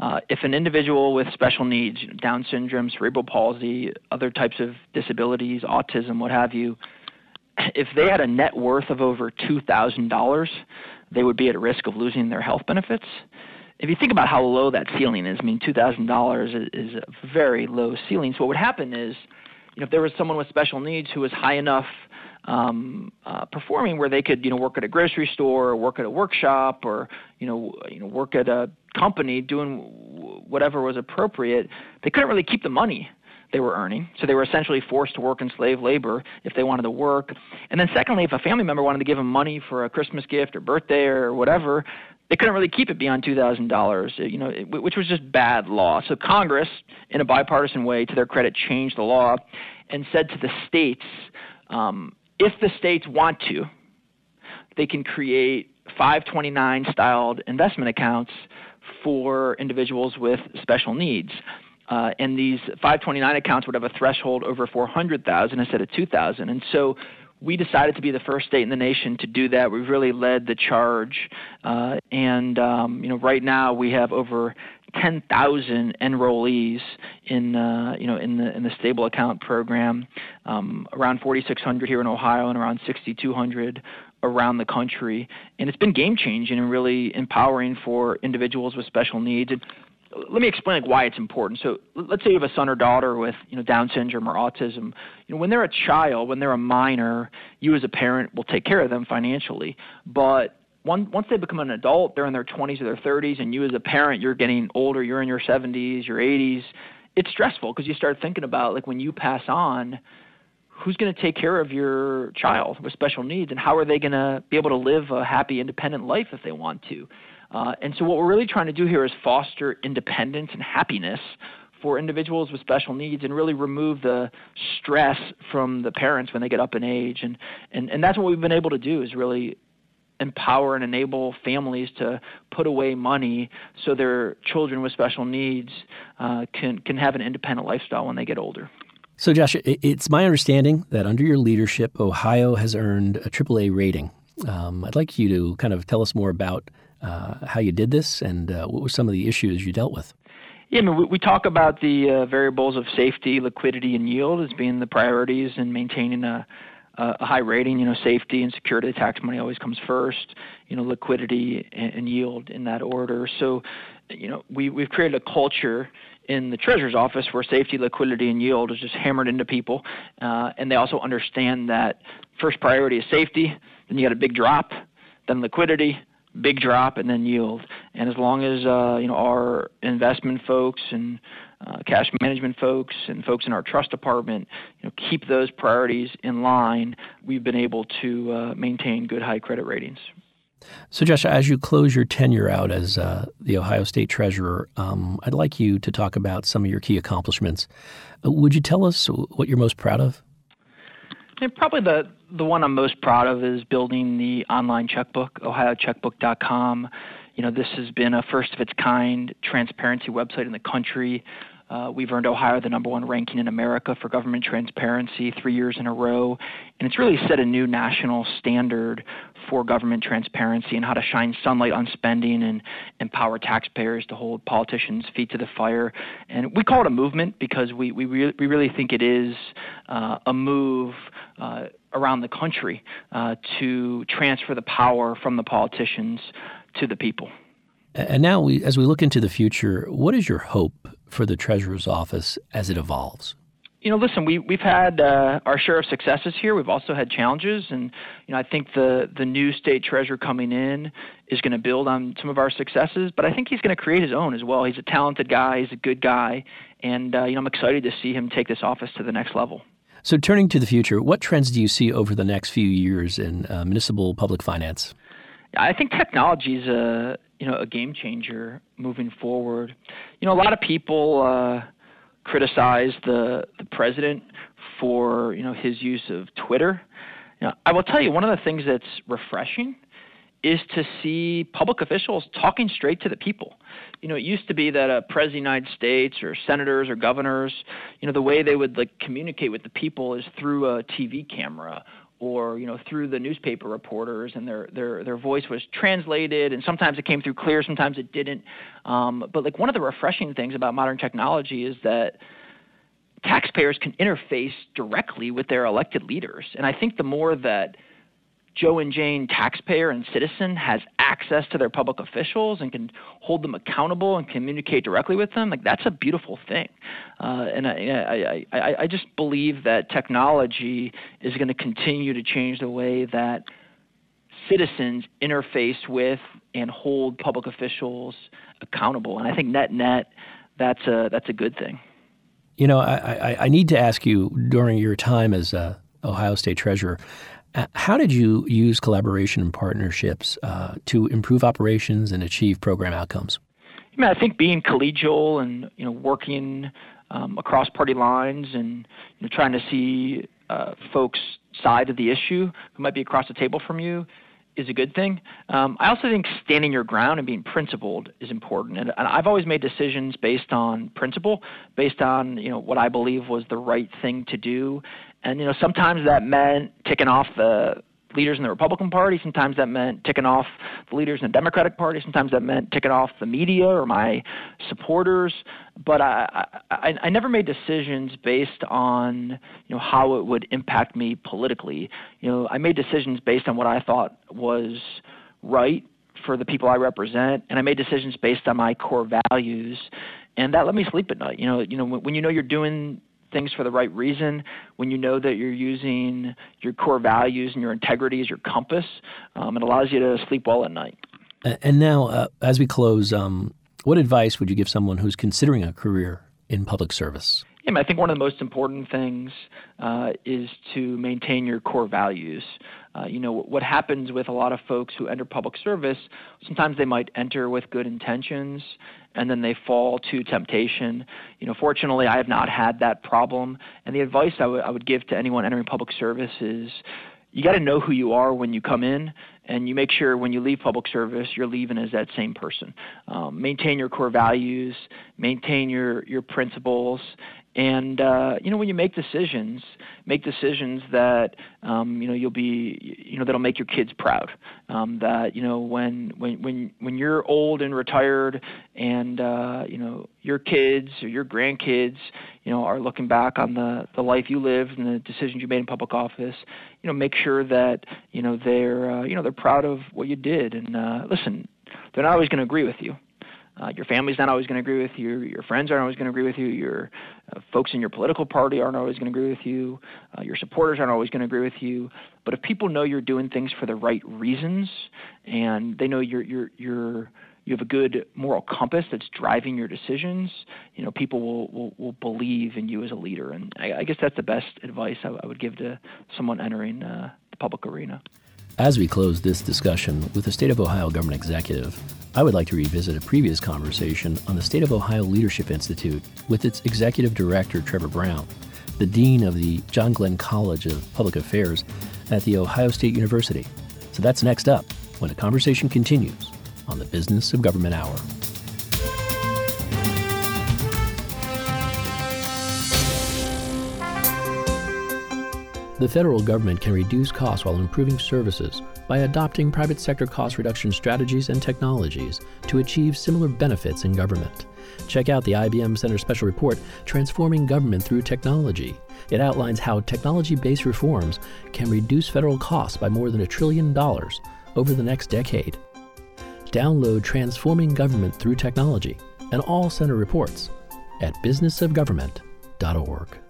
uh, if an individual with special needs, Down syndrome, cerebral palsy, other types of disabilities, autism, what have you, if they had a net worth of over $2,000, they would be at risk of losing their health benefits. If you think about how low that ceiling is, I mean, $2,000 is a very low ceiling. So what would happen is, you know, if there was someone with special needs who was high enough um, uh, performing where they could, you know, work at a grocery store or work at a workshop or, you know, you know, work at a company doing whatever was appropriate, they couldn't really keep the money they were earning. So they were essentially forced to work in slave labor if they wanted to work. And then secondly, if a family member wanted to give them money for a Christmas gift or birthday or whatever, they couldn't really keep it beyond two thousand dollars, you know, which was just bad law. So Congress, in a bipartisan way, to their credit, changed the law and said to the states, um, if the states want to, they can create 529 styled investment accounts for individuals with special needs. Uh, and these 529 accounts would have a threshold over 400,000 instead of 2,000. And so we decided to be the first state in the nation to do that. We've really led the charge, uh, and um, you know, right now we have over 10,000 enrollees in uh, you know in the in the stable account program, um, around 4,600 here in Ohio and around 6,200 around the country, and it's been game changing and really empowering for individuals with special needs. And let me explain like why it's important. So let's say you have a son or daughter with you know Down syndrome or autism. You know when they're a child, when they're a minor, you as a parent will take care of them financially. But once once they become an adult, they're in their 20s or their 30s, and you as a parent, you're getting older. You're in your 70s, your 80s. It's stressful because you start thinking about like when you pass on, who's going to take care of your child with special needs, and how are they going to be able to live a happy, independent life if they want to. Uh, and so, what we're really trying to do here is foster independence and happiness for individuals with special needs and really remove the stress from the parents when they get up in age. And, and, and that's what we've been able to do is really empower and enable families to put away money so their children with special needs uh, can, can have an independent lifestyle when they get older. So, Josh, it's my understanding that under your leadership, Ohio has earned a AAA rating. Um, I'd like you to kind of tell us more about uh, how you did this and uh, what were some of the issues you dealt with. Yeah, I mean, we, we talk about the uh, variables of safety, liquidity, and yield as being the priorities in maintaining a, a high rating. You know, safety and security tax money always comes first. You know, liquidity and, and yield in that order. So, you know, we we've created a culture in the treasurer's office where safety, liquidity, and yield is just hammered into people, uh, and they also understand that first priority is safety. Then you got a big drop, then liquidity, big drop and then yield. And as long as uh, you know our investment folks and uh, cash management folks and folks in our trust department, you know, keep those priorities in line, we've been able to uh, maintain good high credit ratings. So, Josh, as you close your tenure out as uh, the Ohio State Treasurer, um, I'd like you to talk about some of your key accomplishments. Uh, would you tell us what you're most proud of? And probably the the one I'm most proud of is building the online checkbook, ohiocheckbook.com. You know, this has been a first of its kind transparency website in the country. Uh, we've earned Ohio the number one ranking in America for government transparency three years in a row. And it's really set a new national standard for government transparency and how to shine sunlight on spending and empower taxpayers to hold politicians' feet to the fire. And we call it a movement because we, we, re- we really think it is uh, a move. Uh, around the country uh, to transfer the power from the politicians to the people. And now, we, as we look into the future, what is your hope for the treasurer's office as it evolves? You know, listen, we we've had uh, our share of successes here. We've also had challenges, and you know, I think the the new state treasurer coming in is going to build on some of our successes. But I think he's going to create his own as well. He's a talented guy. He's a good guy, and uh, you know, I'm excited to see him take this office to the next level. So, turning to the future, what trends do you see over the next few years in uh, municipal public finance? I think technology is a you know a game changer moving forward. You know, a lot of people uh, criticize the the president for you know his use of Twitter. You know, I will tell you one of the things that's refreshing is to see public officials talking straight to the people. You know, it used to be that a president of the United States or senators or governors, you know, the way they would like communicate with the people is through a TV camera or you know through the newspaper reporters and their their their voice was translated and sometimes it came through clear sometimes it didn't. Um, but like one of the refreshing things about modern technology is that taxpayers can interface directly with their elected leaders. And i think the more that Joe and Jane taxpayer and citizen has access to their public officials and can hold them accountable and communicate directly with them, like that's a beautiful thing. Uh, and I, I, I, I just believe that technology is going to continue to change the way that citizens interface with and hold public officials accountable. And I think net net, that's a that's a good thing. You know, I, I, I need to ask you during your time as uh, Ohio State Treasurer, how did you use collaboration and partnerships uh, to improve operations and achieve program outcomes? I mean, I think being collegial and you know working um, across party lines and you know, trying to see uh, folks' side of the issue who might be across the table from you is a good thing. Um, I also think standing your ground and being principled is important. And, and, I've always made decisions based on principle, based on you know what I believe was the right thing to do. And you know sometimes that meant ticking off the leaders in the Republican Party. Sometimes that meant ticking off the leaders in the Democratic Party. Sometimes that meant ticking off the media or my supporters. But I, I, I never made decisions based on you know how it would impact me politically. You know, I made decisions based on what I thought was right for the people I represent, and I made decisions based on my core values, and that let me sleep at night. You know, you know when, when you know you're doing things for the right reason, when you know that you're using your core values and your integrity as your compass, um, it allows you to sleep well at night. And now, uh, as we close, um, what advice would you give someone who's considering a career in public service? Yeah, I think one of the most important things uh, is to maintain your core values. Uh, you know, what happens with a lot of folks who enter public service, sometimes they might enter with good intentions and then they fall to temptation. You know, fortunately, I have not had that problem. And the advice I, w- I would give to anyone entering public service is you got to know who you are when you come in, and you make sure when you leave public service, you're leaving as that same person. Um, maintain your core values, maintain your your principles, and uh, you know when you make decisions make decisions that um, you know you'll be you know that'll make your kids proud. Um, that you know when when when when you're old and retired and uh, you know your kids or your grandkids you know are looking back on the the life you lived and the decisions you made in public office you know make sure that you know they're uh, you know they're proud of what you did. And uh, listen they're not always going to agree with you uh, your family's not always going to agree with you. Your friends aren't always going to agree with you. Your uh, folks in your political party aren't always going to agree with you. Uh, your supporters aren't always going to agree with you. But if people know you're doing things for the right reasons, and they know you're you're you're you have a good moral compass that's driving your decisions, you know, people will, will, will believe in you as a leader. And I, I guess that's the best advice I, I would give to someone entering uh, the public arena. As we close this discussion with the State of Ohio Government Executive, I would like to revisit a previous conversation on the State of Ohio Leadership Institute with its Executive Director, Trevor Brown, the Dean of the John Glenn College of Public Affairs at The Ohio State University. So that's next up when the conversation continues on the Business of Government Hour. The federal government can reduce costs while improving services by adopting private sector cost reduction strategies and technologies to achieve similar benefits in government. Check out the IBM Center Special Report, Transforming Government Through Technology. It outlines how technology based reforms can reduce federal costs by more than a trillion dollars over the next decade. Download Transforming Government Through Technology and all center reports at businessofgovernment.org.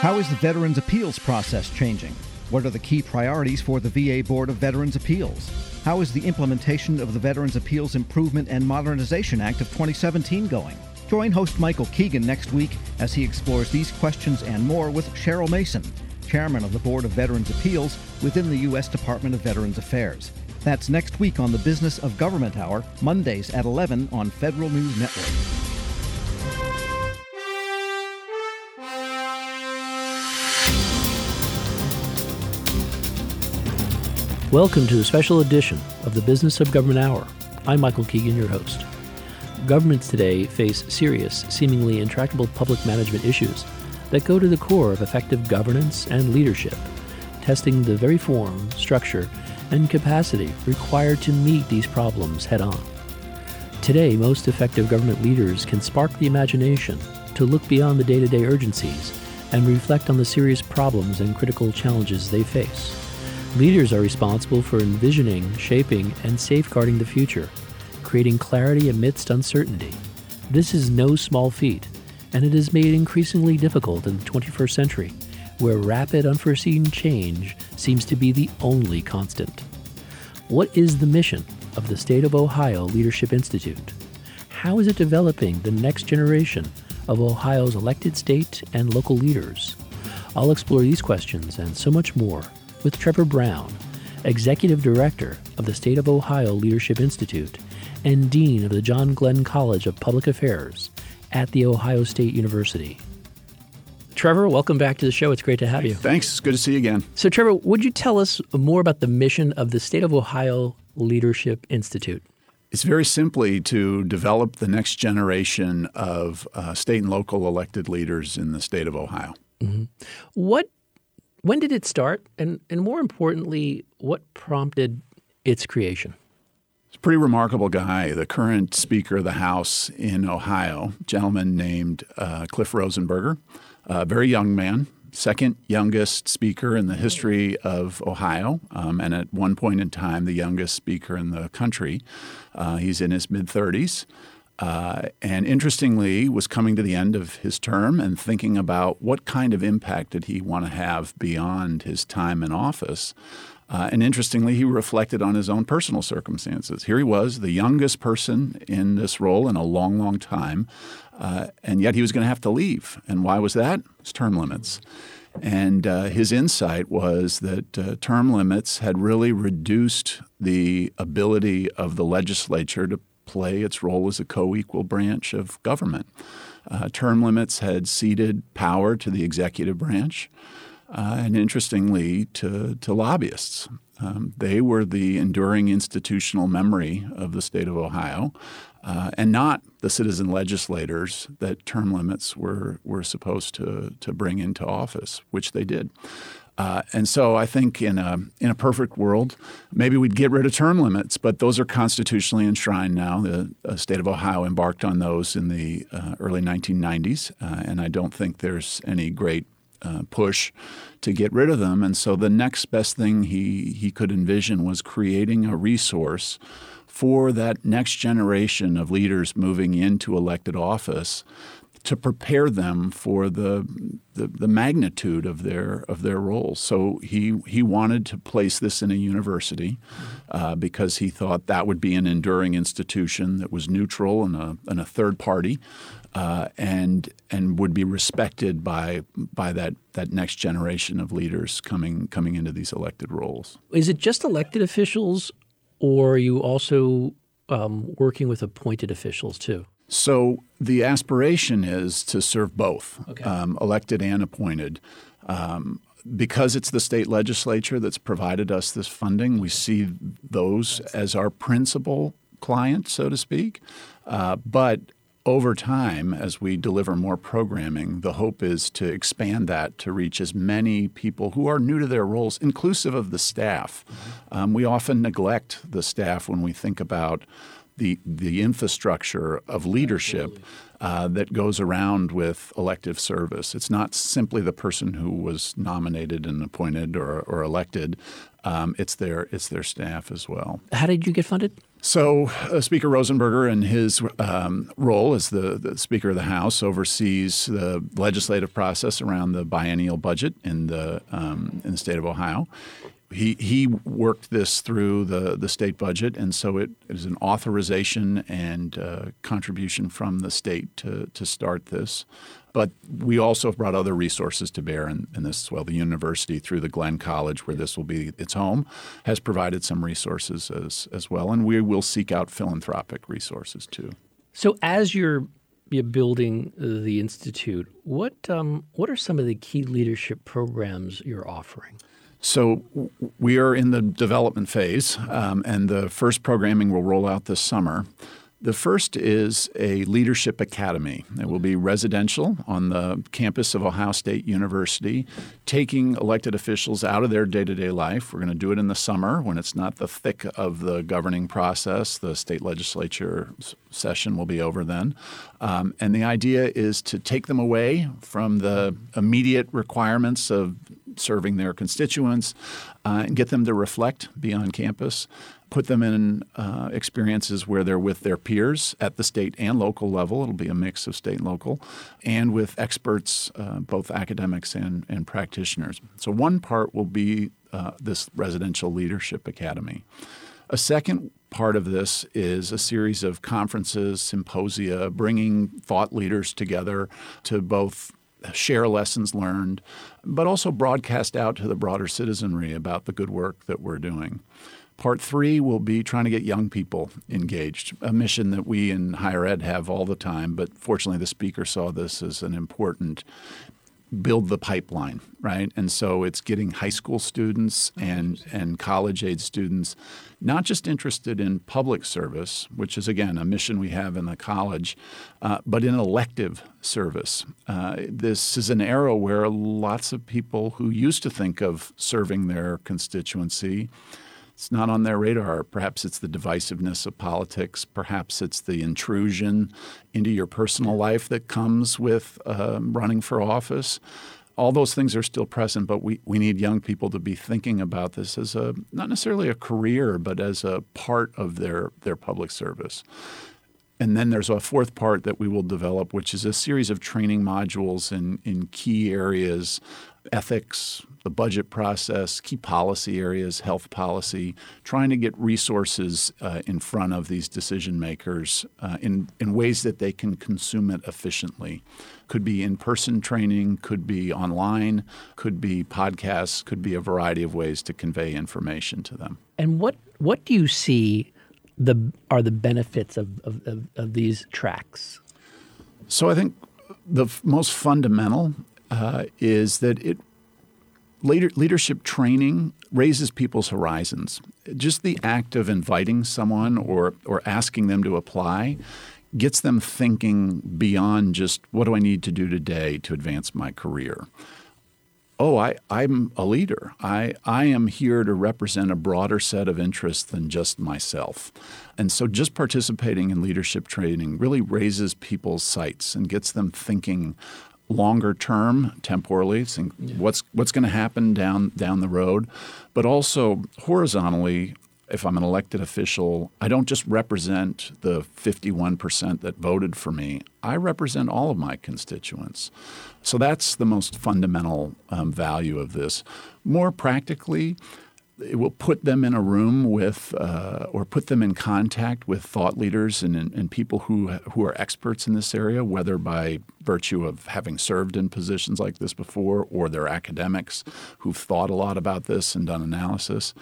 How is the Veterans Appeals process changing? What are the key priorities for the VA Board of Veterans Appeals? How is the implementation of the Veterans Appeals Improvement and Modernization Act of 2017 going? Join host Michael Keegan next week as he explores these questions and more with Cheryl Mason, chairman of the Board of Veterans Appeals within the U.S. Department of Veterans Affairs. That's next week on the Business of Government Hour, Mondays at 11 on Federal News Network. Welcome to a special edition of the Business of Government Hour. I'm Michael Keegan, your host. Governments today face serious, seemingly intractable public management issues, that go to the core of effective governance and leadership, testing the very form, structure, and capacity required to meet these problems head on. Today, most effective government leaders can spark the imagination to look beyond the day to day urgencies and reflect on the serious problems and critical challenges they face. Leaders are responsible for envisioning, shaping, and safeguarding the future, creating clarity amidst uncertainty. This is no small feat, and it is made increasingly difficult in the 21st century, where rapid, unforeseen change seems to be the only constant. What is the mission of the State of Ohio Leadership Institute? How is it developing the next generation of Ohio's elected state and local leaders? I'll explore these questions and so much more with Trevor Brown, Executive Director of the State of Ohio Leadership Institute and Dean of the John Glenn College of Public Affairs at The Ohio State University. Trevor, welcome back to the show. It's great to have you. Thanks. It's good to see you again. So, Trevor, would you tell us more about the mission of the State of Ohio Leadership Institute? It's very simply to develop the next generation of uh, state and local elected leaders in the state of Ohio. Mm-hmm. What, when did it start, and and more importantly, what prompted its creation? It's a pretty remarkable guy. The current Speaker of the House in Ohio, gentleman named uh, Cliff Rosenberger, a very young man, second youngest speaker in the history of Ohio, um, and at one point in time, the youngest speaker in the country. Uh, he's in his mid 30s. Uh, and interestingly, was coming to the end of his term and thinking about what kind of impact did he want to have beyond his time in office. Uh, and interestingly, he reflected on his own personal circumstances. Here he was, the youngest person in this role in a long, long time, uh, and yet he was going to have to leave. And why was that? It's term limits. And uh, his insight was that uh, term limits had really reduced the ability of the legislature to play its role as a co equal branch of government. Uh, term limits had ceded power to the executive branch. Uh, and interestingly, to, to lobbyists. Um, they were the enduring institutional memory of the state of Ohio, uh, and not the citizen legislators that term limits were, were supposed to, to bring into office, which they did. Uh, and so I think in a in a perfect world, maybe we'd get rid of term limits, but those are constitutionally enshrined now. The uh, state of Ohio embarked on those in the uh, early 1990s, uh, and I don't think there's any great uh, push to get rid of them. And so the next best thing he he could envision was creating a resource for that next generation of leaders moving into elected office to prepare them for the, the, the magnitude of their of their roles. So he he wanted to place this in a university uh, because he thought that would be an enduring institution that was neutral and a, and a third party. Uh, and and would be respected by by that that next generation of leaders coming coming into these elected roles. Is it just elected officials, or are you also um, working with appointed officials too? So the aspiration is to serve both, okay. um, elected and appointed. Um, because it's the state legislature that's provided us this funding, we see those as our principal client, so to speak. Uh, but over time, as we deliver more programming, the hope is to expand that to reach as many people who are new to their roles, inclusive of the staff. Mm-hmm. Um, we often neglect the staff when we think about the the infrastructure of leadership uh, that goes around with elective service. It's not simply the person who was nominated and appointed or, or elected. Um, it's their it's their staff as well. How did you get funded? So, uh, Speaker Rosenberger, in his um, role as the, the, Speaker of the House, oversees the legislative process around the biennial budget in the um, in the state of Ohio he he worked this through the the state budget, and so it is an authorization and uh, contribution from the state to to start this. But we also brought other resources to bear in, in, this as well. The university, through the Glenn College, where this will be its home, has provided some resources as as well, and we will seek out philanthropic resources too. So as you're you're building the institute, what um, what are some of the key leadership programs you're offering? So we are in the development phase, um, and the first programming will roll out this summer. The first is a leadership academy. It will be residential on the campus of Ohio State University, taking elected officials out of their day to day life. We're going to do it in the summer when it's not the thick of the governing process. The state legislature session will be over then. Um, and the idea is to take them away from the immediate requirements of serving their constituents uh, and get them to reflect beyond campus put them in uh, experiences where they're with their peers at the state and local level. It'll be a mix of state and local, and with experts, uh, both academics and, and practitioners. So, one part will be uh, this residential leadership academy. A second part of this is a series of conferences, symposia, bringing thought leaders together to both share lessons learned, but also broadcast out to the broader citizenry about the good work that we're doing. Part three will be trying to get young people engaged, a mission that we in higher ed have all the time. But fortunately, the speaker saw this as an important build the pipeline, right? And so it's getting high school students and, and college age students not just interested in public service, which is again a mission we have in the college, uh, but in elective service. Uh, this is an era where lots of people who used to think of serving their constituency it's not on their radar. Perhaps it's the divisiveness of politics. Perhaps it's the intrusion into your personal life that comes with uh, running for office. All those things are still present, but we, we need young people to be thinking about this as a not necessarily a career, but as a part of their, their public service. And then there's a fourth part that we will develop, which is a series of training modules in, in key areas ethics, the budget process, key policy areas, health policy, trying to get resources uh, in front of these decision makers uh, in, in ways that they can consume it efficiently. Could be in person training, could be online, could be podcasts, could be a variety of ways to convey information to them. And what, what do you see the, are the benefits of, of, of, of these tracks? So I think the f- most fundamental uh, is that it leadership training raises people's horizons. Just the act of inviting someone or, or asking them to apply gets them thinking beyond just what do I need to do today to advance my career. Oh, I, I'm a leader. I, I am here to represent a broader set of interests than just myself. And so just participating in leadership training really raises people's sights and gets them thinking longer term temporally yeah. what's what's going to happen down down the road but also horizontally if I'm an elected official, I don't just represent the 51% that voted for me. I represent all of my constituents. So that's the most fundamental um, value of this. More practically, it will put them in a room with uh, or put them in contact with thought leaders and, and, people who who are experts in this area, whether by virtue of having served in positions like this before or they're academics who've thought a lot about this and done analysis.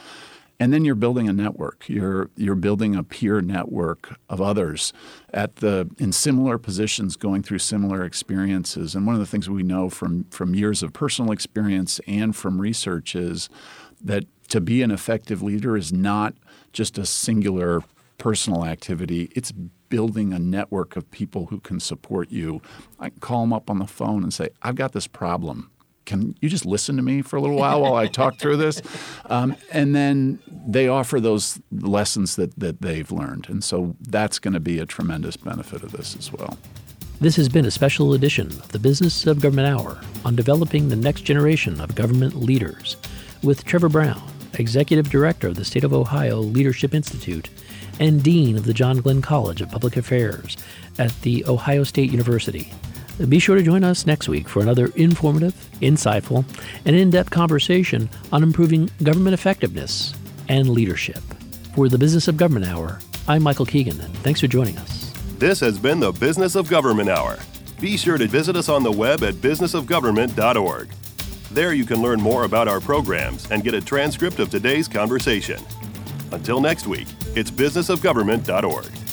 And then you're building a network. You're you're building a peer network of others at the in similar positions, going through similar experiences. And one of the things we know from from years of personal experience and from research is that to be an effective leader is not just a singular personal activity. It's building a network of people who can support you. I can call them up on the phone and say, I've got this problem. Can you just listen to me for a little while while I talk through this? Um, and then they offer those lessons that, that they've learned. And so that's going to be a tremendous benefit of this as well. This has been a special edition of the Business of Government Hour on developing the next generation of government leaders with Trevor Brown, Executive Director of the State of Ohio Leadership Institute and Dean of the John Glenn College of Public Affairs at The Ohio State University. Be sure to join us next week for another informative, insightful, and in depth conversation on improving government effectiveness and leadership. For the Business of Government Hour, I'm Michael Keegan, and thanks for joining us. This has been the Business of Government Hour. Be sure to visit us on the web at businessofgovernment.org. There you can learn more about our programs and get a transcript of today's conversation. Until next week, it's businessofgovernment.org.